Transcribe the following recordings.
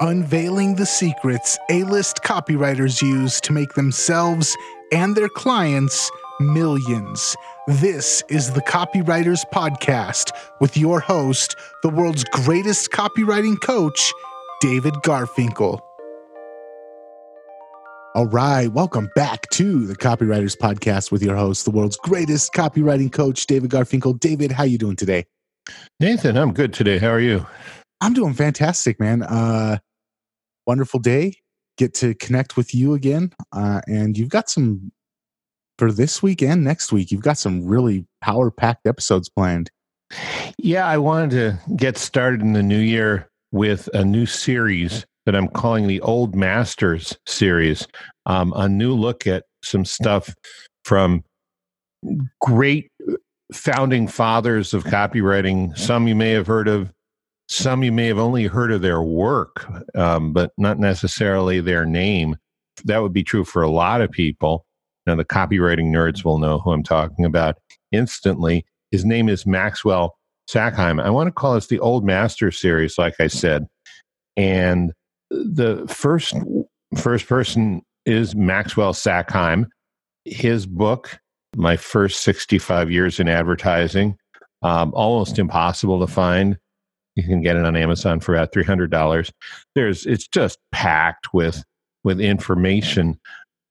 unveiling the secrets A list copywriters use to make themselves and their clients millions. This is the Copywriters Podcast with your host, the world's greatest copywriting coach, David Garfinkel. All right, welcome back to the Copywriters Podcast with your host, the world's greatest copywriting coach, David Garfinkel. David, how you doing today? Nathan, I'm good today. How are you? I'm doing fantastic, man. Uh, wonderful day. Get to connect with you again. Uh, and you've got some for this week and next week. You've got some really power packed episodes planned. Yeah, I wanted to get started in the new year with a new series that I'm calling the Old Masters series. Um, a new look at some stuff from great founding fathers of copywriting. Some you may have heard of, some you may have only heard of their work, um, but not necessarily their name. That would be true for a lot of people. Now, the copywriting nerds will know who I'm talking about instantly. His name is Maxwell Sackheim. I want to call this the Old Master series, like I said. And the first first person is Maxwell Sackheim. His book, My First 65 Years in Advertising, um, almost impossible to find. You can get it on Amazon for about three hundred dollars. There's it's just packed with with information,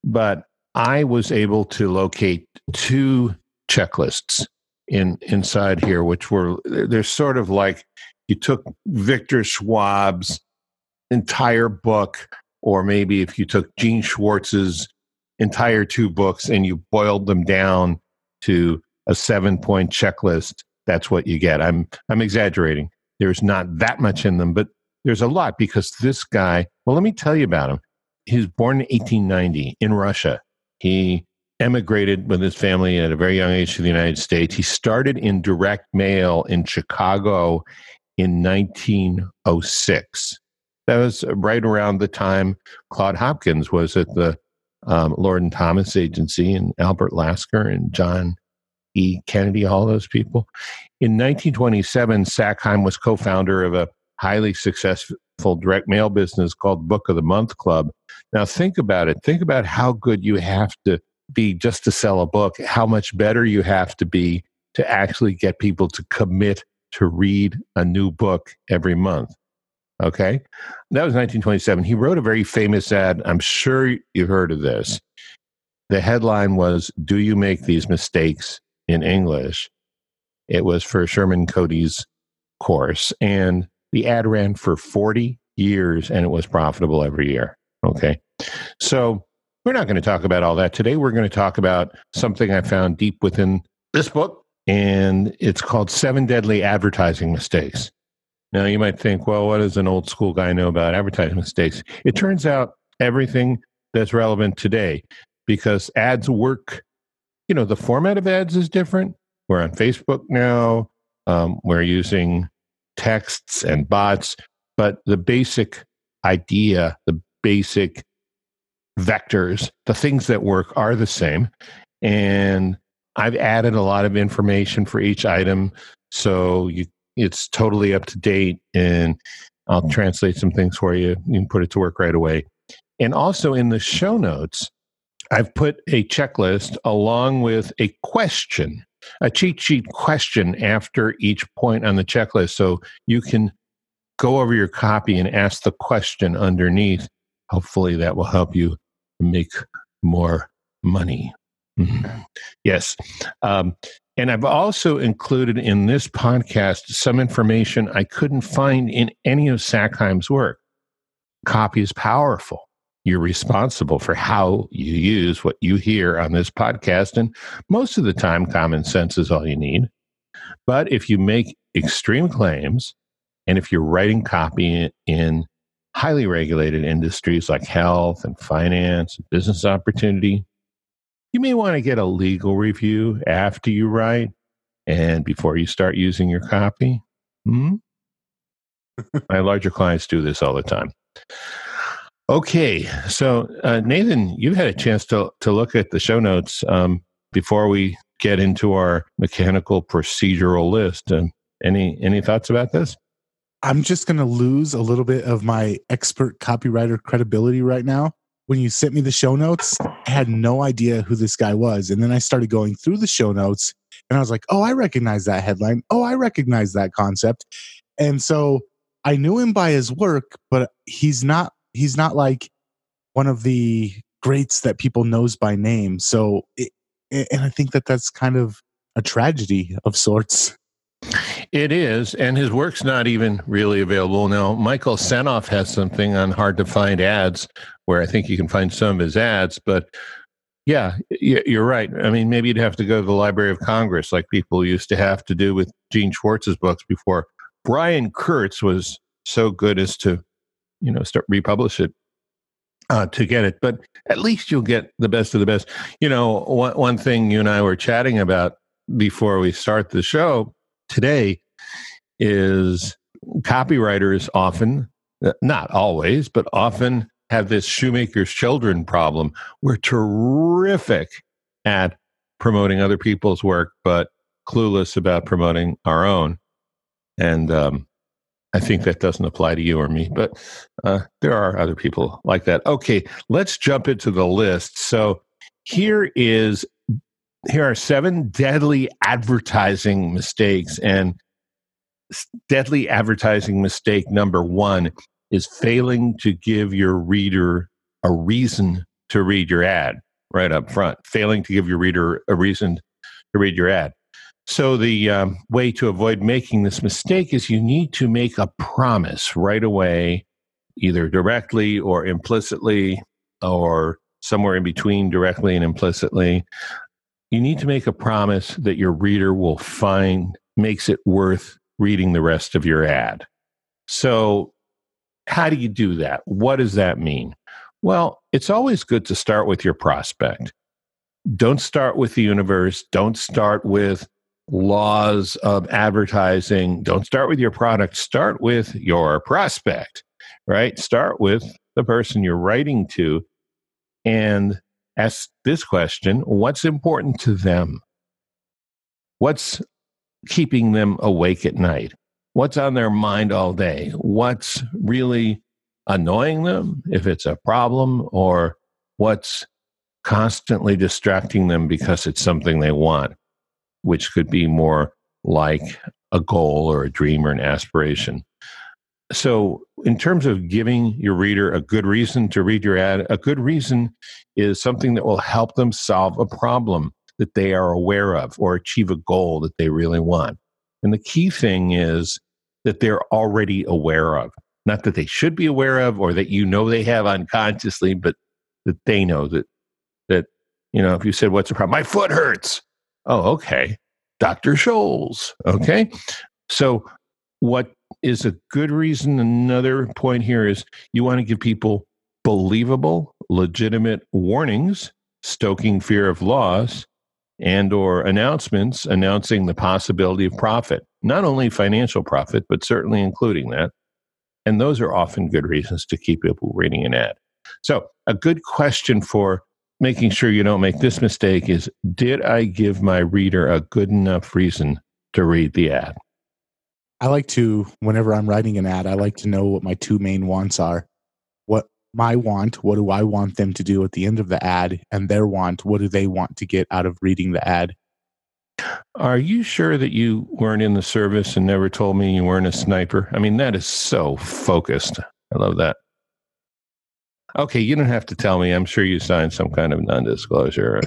but I was able to locate two checklists in inside here, which were they're sort of like you took Victor Schwab's entire book, or maybe if you took Gene Schwartz's entire two books and you boiled them down to a seven point checklist, that's what you get. I'm I'm exaggerating. There's not that much in them, but there's a lot because this guy, well, let me tell you about him. He was born in 1890 in Russia. He emigrated with his family at a very young age to the United States. He started in direct mail in Chicago in 1906. That was right around the time Claude Hopkins was at the um, Lord and Thomas Agency and Albert Lasker and John E. Kennedy, all those people. In 1927, Sackheim was co founder of a highly successful direct mail business called Book of the Month Club. Now, think about it. Think about how good you have to be just to sell a book, how much better you have to be to actually get people to commit to read a new book every month. Okay. That was 1927. He wrote a very famous ad. I'm sure you've heard of this. The headline was Do You Make These Mistakes in English? It was for Sherman Cody's course. And the ad ran for 40 years and it was profitable every year. Okay. So we're not going to talk about all that today. We're going to talk about something I found deep within this book, and it's called Seven Deadly Advertising Mistakes. Now, you might think, well, what does an old school guy know about advertising mistakes? It turns out everything that's relevant today because ads work. You know, the format of ads is different. We're on Facebook now. Um, we're using texts and bots, but the basic idea, the basic vectors, the things that work are the same. And I've added a lot of information for each item. So you, it's totally up to date. And I'll translate some things for you. You can put it to work right away. And also in the show notes, I've put a checklist along with a question a cheat sheet question after each point on the checklist so you can go over your copy and ask the question underneath. Hopefully, that will help you make more money. Mm-hmm. Yes. Um, and I've also included in this podcast some information I couldn't find in any of Sackheim's work. Copy is powerful you're responsible for how you use what you hear on this podcast. And most of the time, common sense is all you need. But if you make extreme claims, and if you're writing copy in highly regulated industries like health and finance, and business opportunity, you may want to get a legal review after you write and before you start using your copy. Hmm? My larger clients do this all the time. Okay, so uh, Nathan, you've had a chance to to look at the show notes um, before we get into our mechanical procedural list. And any any thoughts about this? I'm just going to lose a little bit of my expert copywriter credibility right now. When you sent me the show notes, I had no idea who this guy was. And then I started going through the show notes and I was like, oh, I recognize that headline. Oh, I recognize that concept. And so I knew him by his work, but he's not he's not like one of the greats that people knows by name. So it, and I think that that's kind of a tragedy of sorts. It is, and his work's not even really available now. Michael Senoff has something on hard to find ads where I think you can find some of his ads, but yeah, you're right. I mean, maybe you'd have to go to the Library of Congress like people used to have to do with Gene Schwartz's books before. Brian Kurtz was so good as to, you know, start republish it uh, to get it. But at least you'll get the best of the best. You know, one, one thing you and I were chatting about before we start the show today is copywriters often, uh, not always, but often have this shoemaker's children problem. We're terrific at promoting other people's work, but clueless about promoting our own. And um, I think that doesn't apply to you or me, but uh, there are other people like that. Okay, let's jump into the list. So here is here are seven deadly advertising mistakes and deadly advertising mistake number one is failing to give your reader a reason to read your ad right up front failing to give your reader a reason to read your ad so the um, way to avoid making this mistake is you need to make a promise right away either directly or implicitly or somewhere in between directly and implicitly you need to make a promise that your reader will find makes it worth reading the rest of your ad. So, how do you do that? What does that mean? Well, it's always good to start with your prospect. Don't start with the universe. Don't start with laws of advertising. Don't start with your product. Start with your prospect, right? Start with the person you're writing to and ask this question What's important to them? What's keeping them awake at night? What's on their mind all day? What's really annoying them, if it's a problem, or what's constantly distracting them because it's something they want, which could be more like a goal or a dream or an aspiration. So, in terms of giving your reader a good reason to read your ad, a good reason is something that will help them solve a problem that they are aware of or achieve a goal that they really want. And the key thing is that they're already aware of, not that they should be aware of or that you know they have unconsciously, but that they know that, that, you know, if you said, What's the problem? My foot hurts. Oh, okay. Dr. Scholl's. Okay. So, what is a good reason? Another point here is you want to give people believable, legitimate warnings, stoking fear of loss, and or announcements announcing the possibility of profit not only financial profit but certainly including that and those are often good reasons to keep people reading an ad so a good question for making sure you don't make this mistake is did i give my reader a good enough reason to read the ad i like to whenever i'm writing an ad i like to know what my two main wants are What my want, what do I want them to do at the end of the ad, and their want, what do they want to get out of reading the ad. Are you sure that you weren't in the service and never told me you weren't a sniper? I mean, that is so focused. I love that. Okay, you don't have to tell me. I'm sure you signed some kind of non disclosure.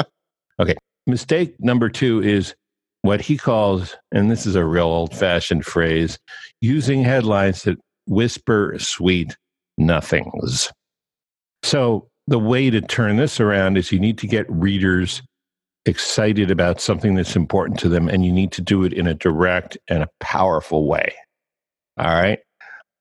okay, mistake number two is what he calls, and this is a real old fashioned phrase, using headlines that whisper sweet nothings. So, the way to turn this around is you need to get readers excited about something that's important to them, and you need to do it in a direct and a powerful way. All right.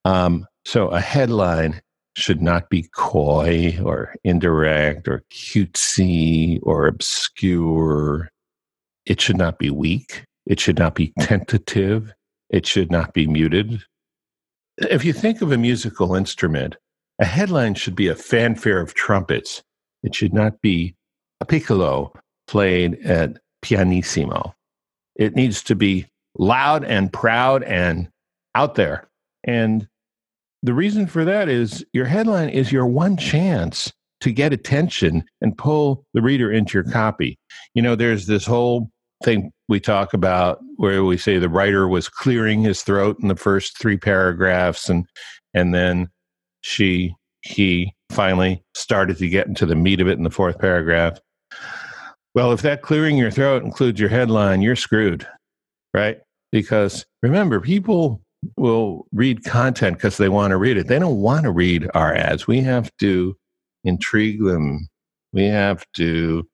Um, so, a headline should not be coy or indirect or cutesy or obscure. It should not be weak. It should not be mm. tentative. It should not be muted. If you think of a musical instrument, a headline should be a fanfare of trumpets. It should not be a piccolo played at pianissimo. It needs to be loud and proud and out there. And the reason for that is your headline is your one chance to get attention and pull the reader into your copy. You know, there's this whole thing we talk about where we say the writer was clearing his throat in the first three paragraphs and and then she he finally started to get into the meat of it in the fourth paragraph. Well, if that clearing your throat includes your headline, you're screwed, right? Because remember, people will read content because they want to read it. They don't want to read our ads. We have to intrigue them. We have to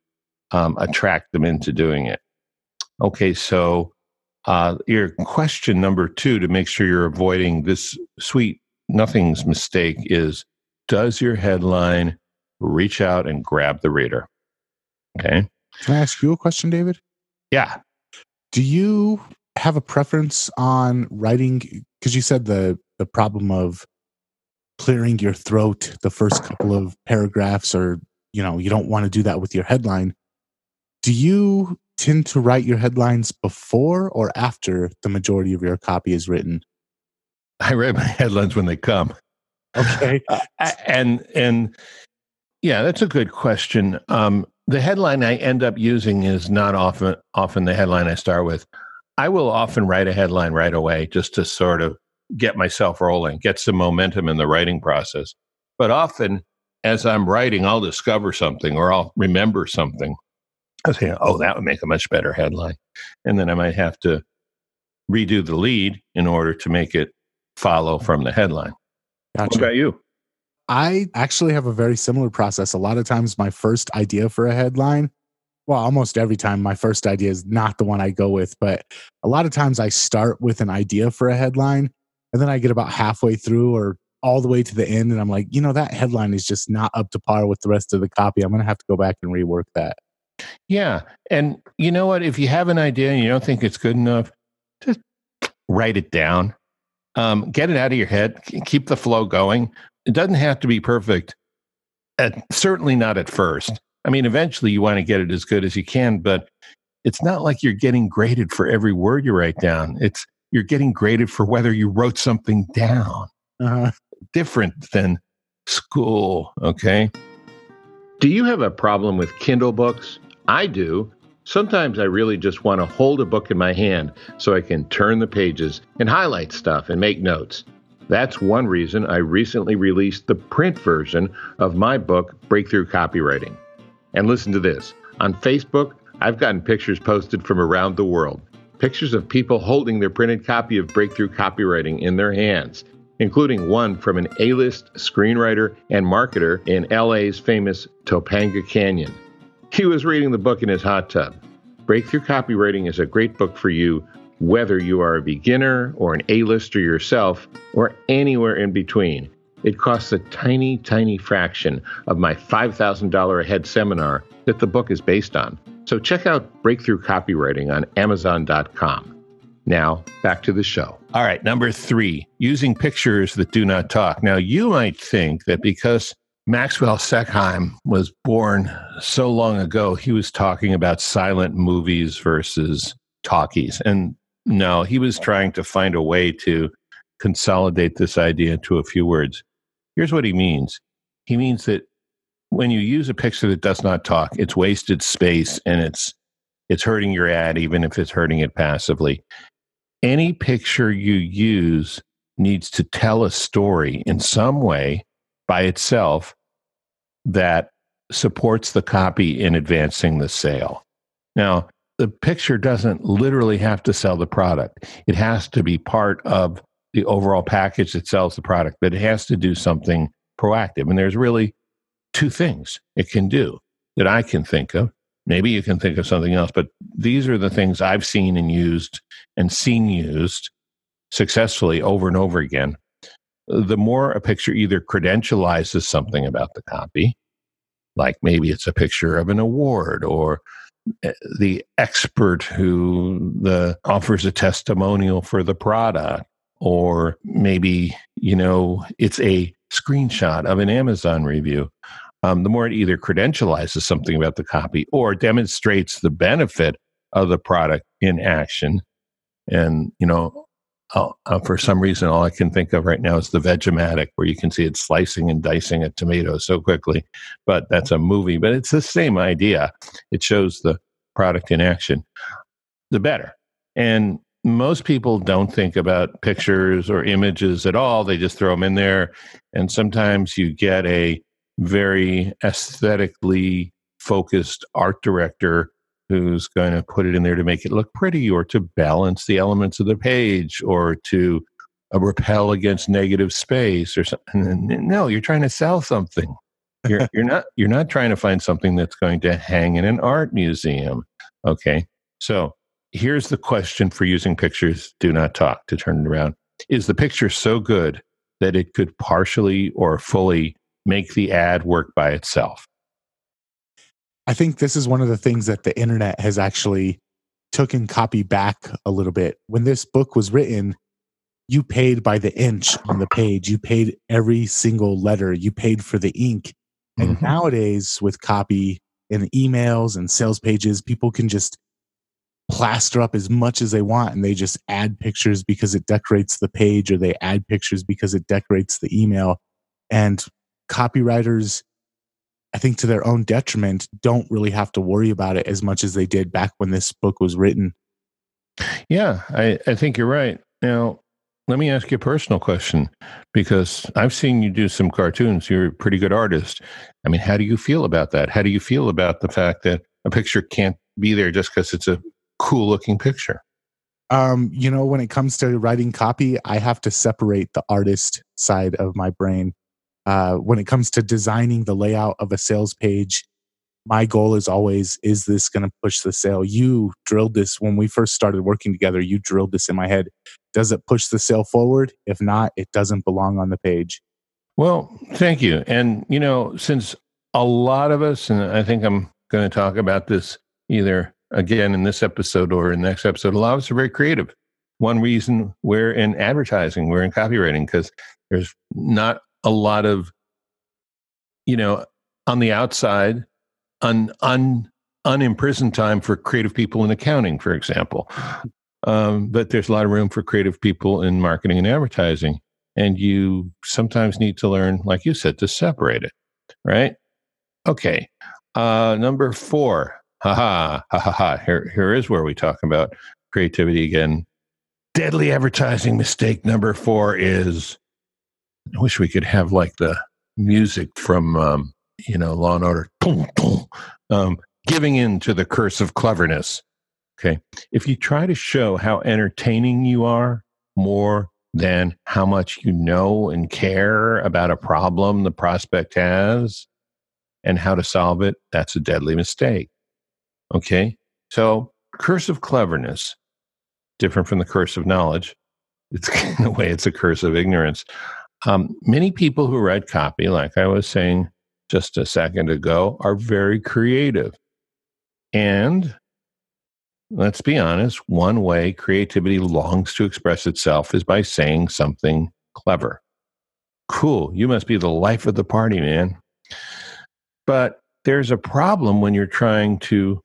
um, attract them into doing it. Okay, so uh, your question number two to make sure you're avoiding this sweet nothing's mistake is does your headline reach out and grab the reader? Okay. Can I ask you a question, David? Yeah. Do you have a preference on writing? Because you said the the problem of clearing your throat the first couple of paragraphs, or you know, you don't want to do that with your headline. Do you tend to write your headlines before or after the majority of your copy is written? I write my headlines when they come. Okay. Uh, and and yeah, that's a good question. Um, the headline I end up using is not often often the headline I start with. I will often write a headline right away just to sort of get myself rolling, get some momentum in the writing process. But often, as I'm writing, I'll discover something or I'll remember something. I say, "Oh, that would make a much better headline," and then I might have to redo the lead in order to make it follow from the headline. Gotcha. What about you? I actually have a very similar process. A lot of times, my first idea for a headline, well, almost every time, my first idea is not the one I go with, but a lot of times I start with an idea for a headline and then I get about halfway through or all the way to the end and I'm like, you know, that headline is just not up to par with the rest of the copy. I'm going to have to go back and rework that. Yeah. And you know what? If you have an idea and you don't think it's good enough, just write it down. Um, get it out of your head. Keep the flow going. It doesn't have to be perfect. At, certainly not at first. I mean, eventually you want to get it as good as you can, but it's not like you're getting graded for every word you write down. It's you're getting graded for whether you wrote something down. Uh-huh. Different than school. Okay. Do you have a problem with Kindle books? I do. Sometimes I really just want to hold a book in my hand so I can turn the pages and highlight stuff and make notes. That's one reason I recently released the print version of my book, Breakthrough Copywriting. And listen to this on Facebook, I've gotten pictures posted from around the world. Pictures of people holding their printed copy of Breakthrough Copywriting in their hands, including one from an A list screenwriter and marketer in LA's famous Topanga Canyon. He was reading the book in his hot tub. Breakthrough Copywriting is a great book for you whether you are a beginner or an A-lister yourself or anywhere in between. It costs a tiny, tiny fraction of my $5,000 a head seminar that the book is based on. So check out Breakthrough Copywriting on Amazon.com. Now, back to the show. All right, number three, using pictures that do not talk. Now, you might think that because Maxwell Sackheim was born so long ago, he was talking about silent movies versus talkies. And no, he was trying to find a way to consolidate this idea into a few words. Here's what he means he means that when you use a picture that does not talk, it's wasted space and it's it's hurting your ad even if it's hurting it passively. Any picture you use needs to tell a story in some way by itself that supports the copy in advancing the sale. Now, the picture doesn't literally have to sell the product. It has to be part of the overall package that sells the product, but it has to do something proactive. And there's really two things it can do that I can think of. Maybe you can think of something else, but these are the things I've seen and used and seen used successfully over and over again. The more a picture either credentializes something about the copy, like maybe it's a picture of an award or Eh, the expert who the offers a testimonial for the product or maybe you know it's a screenshot of an amazon review um, the more it either credentializes something about the copy or demonstrates the benefit of the product in action and you know oh, uh, for some reason, all I can think of right now is the Vegematic, where you can see it slicing and dicing a tomato so quickly. But that's a movie, but it's the same idea. It shows the product in action. The better. And most people don't think about pictures or images at all. They just throw them in there. And sometimes you get a very aesthetically focused art director who's going to put it in there to make it look pretty or to balance the elements of the page or to uh, repel against negative space or something. No, you're trying to sell something. You're, you're not you're not trying to find something that's going to hang in an art museum. Okay. So here's the question for using pictures do not talk to turn it around. Is the picture so good that it could partially or fully make the ad work by itself? I think this is one of the things that the internet has actually taken copy back a little bit. When this book was written, you paid by the inch on the page. You paid every single letter. You paid for the ink. And mm-hmm. nowadays, with copy and emails and sales pages, people can just plaster up as much as they want and they just add pictures because it decorates the page or they add pictures because it decorates the email. And copywriters I think to their own detriment, don't really have to worry about it as much as they did back when this book was written. Yeah, I, I think you're right. Now, let me ask you a personal question because I've seen you do some cartoons. You're a pretty good artist. I mean, how do you feel about that? How do you feel about the fact that a picture can't be there just because it's a cool looking picture? Um, you know, when it comes to writing copy, I have to separate the artist side of my brain uh, when it comes to designing the layout of a sales page, my goal is always is this going to push the sale? You drilled this when we first started working together, you drilled this in my head. Does it push the sale forward? If not, it doesn't belong on the page. Well, thank you. And, you know, since a lot of us, and I think I'm going to talk about this either again in this episode or in the next episode, a lot of us are very creative. One reason we're in advertising, we're in copywriting, because there's not a lot of, you know, on the outside, un, un, unimprisoned time for creative people in accounting, for example. Um, but there's a lot of room for creative people in marketing and advertising. And you sometimes need to learn, like you said, to separate it, right? Okay. Uh, number four. Ha ha ha ha ha. Here, here is where we talk about creativity again. Deadly advertising mistake number four is I wish we could have like the music from um, you know Law and Order, um, giving in to the curse of cleverness. Okay, if you try to show how entertaining you are more than how much you know and care about a problem the prospect has and how to solve it, that's a deadly mistake. Okay, so curse of cleverness, different from the curse of knowledge. It's in a way, it's a curse of ignorance. Um, many people who write copy, like I was saying just a second ago, are very creative. And let's be honest, one way creativity longs to express itself is by saying something clever. Cool, you must be the life of the party, man. But there's a problem when you're trying to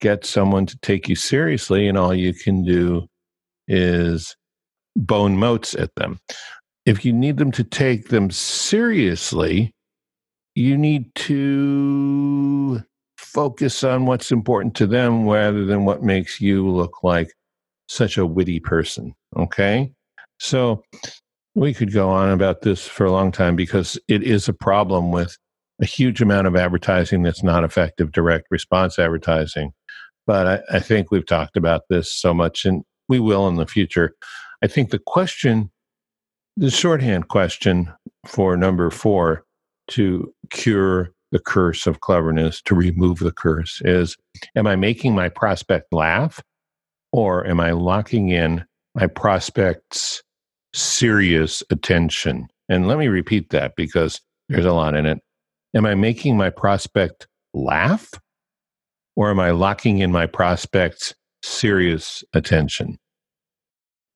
get someone to take you seriously, and all you can do is bon mots at them if you need them to take them seriously, you need to focus on what's important to them rather than what makes you look like such a witty person. Okay. So we could go on about this for a long time because it is a problem with a huge amount of advertising that's not effective direct response advertising. But I, I think we've talked about this so much and we will in the future. I think the question the shorthand question for number four to cure the curse of cleverness, to remove the curse, is Am I making my prospect laugh or am I locking in my prospect's serious attention? And let me repeat that because there's a lot in it. Am I making my prospect laugh or am I locking in my prospect's serious attention?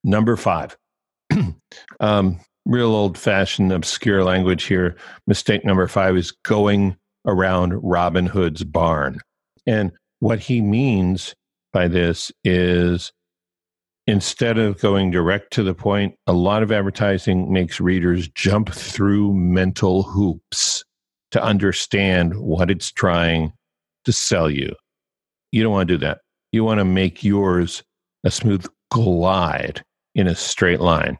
Number five, um, real old fashioned, obscure language here. Mistake number five is going around Robin Hood's barn. And what he means by this is instead of going direct to the point, a lot of advertising makes readers jump through mental hoops to understand what it's trying to sell you. You don't want to do that. You want to make yours a smooth glide in a straight line.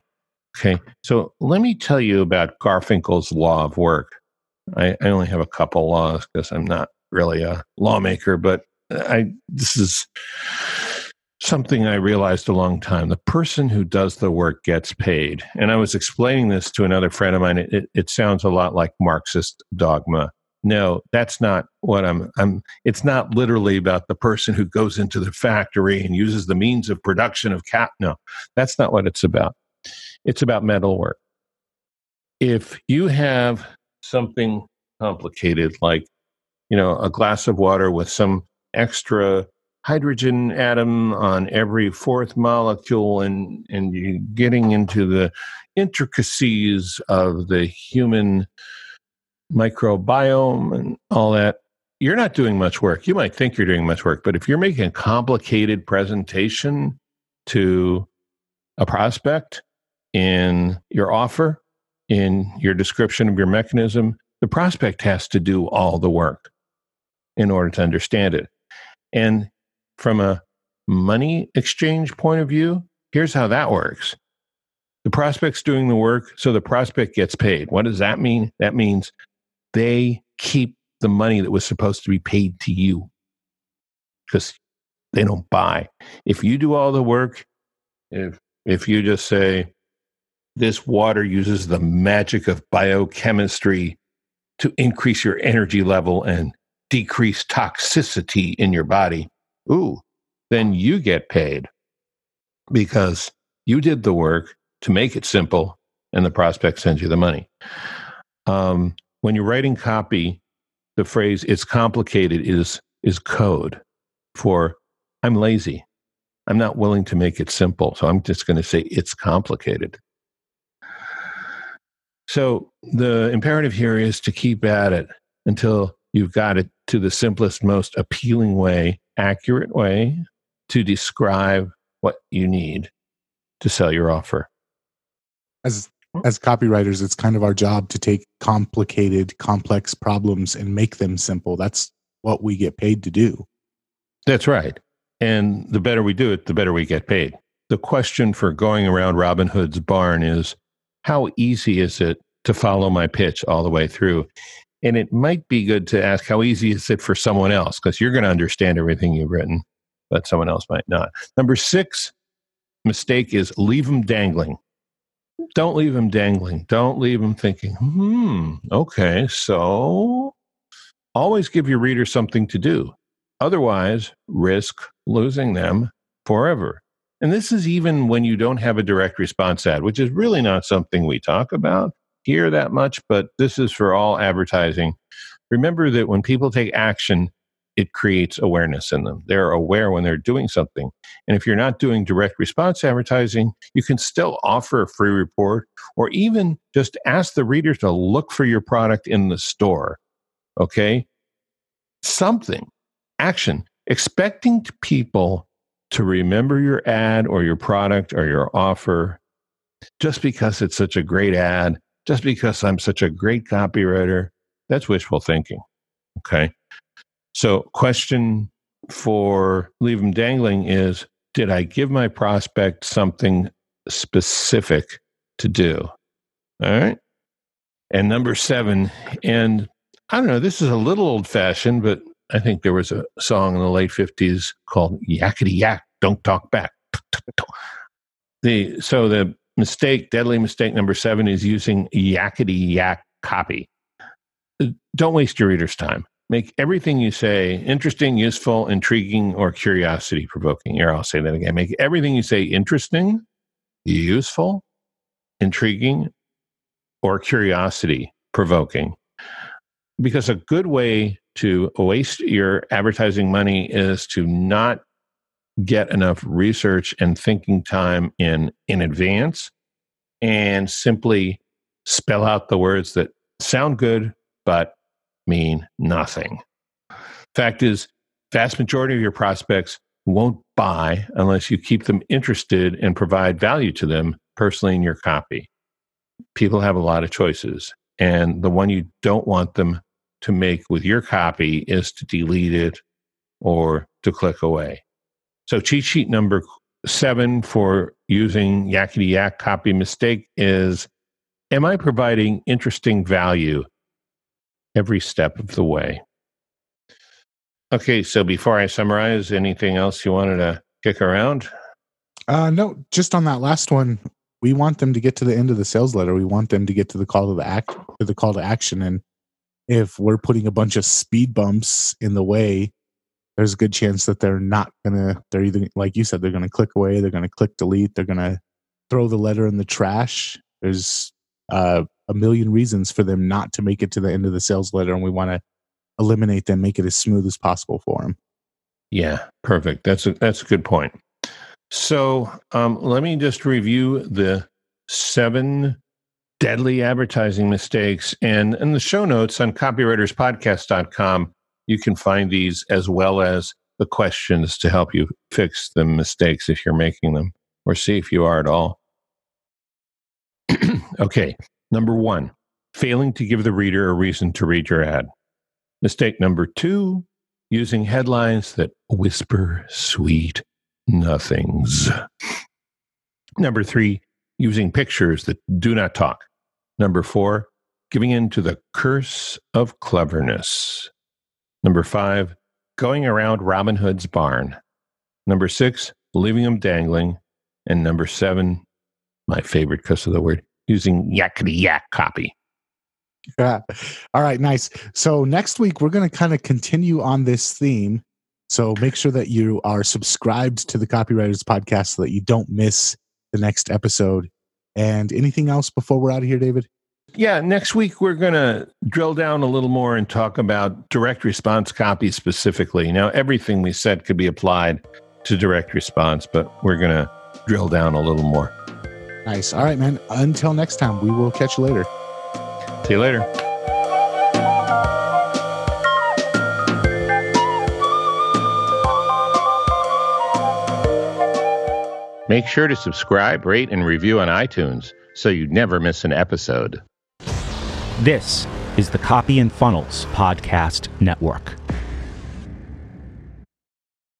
Okay. So let me tell you about Garfinkel's law of work. I, I only have a couple laws because I'm not really a lawmaker, but I this is something I realized a long time. The person who does the work gets paid. And I was explaining this to another friend of mine. It, it sounds a lot like Marxist dogma. No, that's not what I'm, I'm. It's not literally about the person who goes into the factory and uses the means of production of cap. No, that's not what it's about. It's about mental work. If you have something complicated like, you know, a glass of water with some extra hydrogen atom on every fourth molecule and and you getting into the intricacies of the human microbiome and all that you're not doing much work you might think you're doing much work but if you're making a complicated presentation to a prospect in your offer in your description of your mechanism the prospect has to do all the work in order to understand it and from a money exchange point of view, here's how that works. The prospect's doing the work, so the prospect gets paid. What does that mean? That means they keep the money that was supposed to be paid to you because they don't buy. If you do all the work, if if you just say this water uses the magic of biochemistry to increase your energy level and decrease toxicity in your body, ooh, then you get paid because you did the work to make it simple and the prospect sends you the money. Um, when you're writing copy, the phrase it's complicated is is code for I'm lazy. I'm not willing to make it simple. So I'm just going to say it's complicated. So the imperative here is to keep at it until you've got it to the simplest, most appealing way accurate way to describe what you need to sell your offer. As Mm-hmm. as copywriters, it's kind of our job to take complicated, complex problems and make them simple. That's what we get paid to do. That's right. And the better we do it, the better we get paid. The question for going around Robin Hood's barn is how easy is it to follow my pitch all the way through? And it might be good to ask how easy is it for someone else because you're going to understand everything you've written, but someone else might not. Number six mistake is leave them dangling. Don't leave them dangling. Don't leave them thinking, hmm, okay, so always give your reader something to do. Otherwise, risk losing them forever. And this is even when you don't have a direct response ad, which is really not something we talk about hear that much, but this is for all advertising. Remember that when people take action, it creates awareness in them. They're aware when they're doing something. And if you're not doing direct response advertising, you can still offer a free report or even just ask the reader to look for your product in the store. Okay? Something, action, expecting people to remember your ad or your product or your offer just because it's such a great ad just because I'm such a great copywriter, that's wishful thinking. Okay. So, question for leave them dangling is Did I give my prospect something specific to do? All right. And number seven, and I don't know, this is a little old fashioned, but I think there was a song in the late 50s called Yakety Yak, Don't Talk Back. The, so the mistake, deadly mistake number seven is using yakety yak copy. Uh, don't waste your reader's time. Make everything you say interesting, useful, intriguing, or curiosity provoking. Here, I'll say that again. Make everything you say interesting, useful, intriguing, or curiosity provoking. Because a good way to waste your advertising money is to not get enough research and thinking time in in advance and simply spell out the words that sound good but mean nothing. Fact is, vast majority of your prospects won't buy unless you keep them interested and provide value to them personally in your copy. People have a lot of choices, and the one you don't want them to make with your copy is to delete it or to click away. So, cheat sheet number seven for using Yakety Yak copy mistake is Am I providing interesting value every step of the way? Okay, so before I summarize, anything else you wanted to kick around? Uh, no, just on that last one, we want them to get to the end of the sales letter. We want them to get to the call to the act to the call to action. And if we're putting a bunch of speed bumps in the way, there's a good chance that they're not gonna. They're either like you said, they're gonna click away, they're gonna click delete, they're gonna throw the letter in the trash. There's uh, a million reasons for them not to make it to the end of the sales letter, and we want to eliminate them, make it as smooth as possible for them. Yeah, perfect. That's a that's a good point. So um, let me just review the seven deadly advertising mistakes. And in the show notes on copywriterspodcast.com, you can find these as well as the questions to help you fix the mistakes if you're making them or see if you are at all. okay, number one, failing to give the reader a reason to read your ad. Mistake number two, using headlines that whisper sweet nothings. Number three, using pictures that do not talk. Number four, giving in to the curse of cleverness. Number five, going around Robin Hood's barn. Number six, leaving them dangling. And number seven, my favorite because of the word, using yakety yak copy. Yeah. All right, nice. So next week we're going to kind of continue on this theme. So make sure that you are subscribed to the Copywriters Podcast so that you don't miss the next episode. And anything else before we're out of here, David? Yeah, next week we're going to drill down a little more and talk about direct response copy specifically. Now, everything we said could be applied to direct response, but we're going to drill down a little more. Nice. All right, man. Until next time, we will catch you later. See you later. Make sure to subscribe, rate, and review on iTunes so you never miss an episode. This is the Copy and Funnels Podcast Network.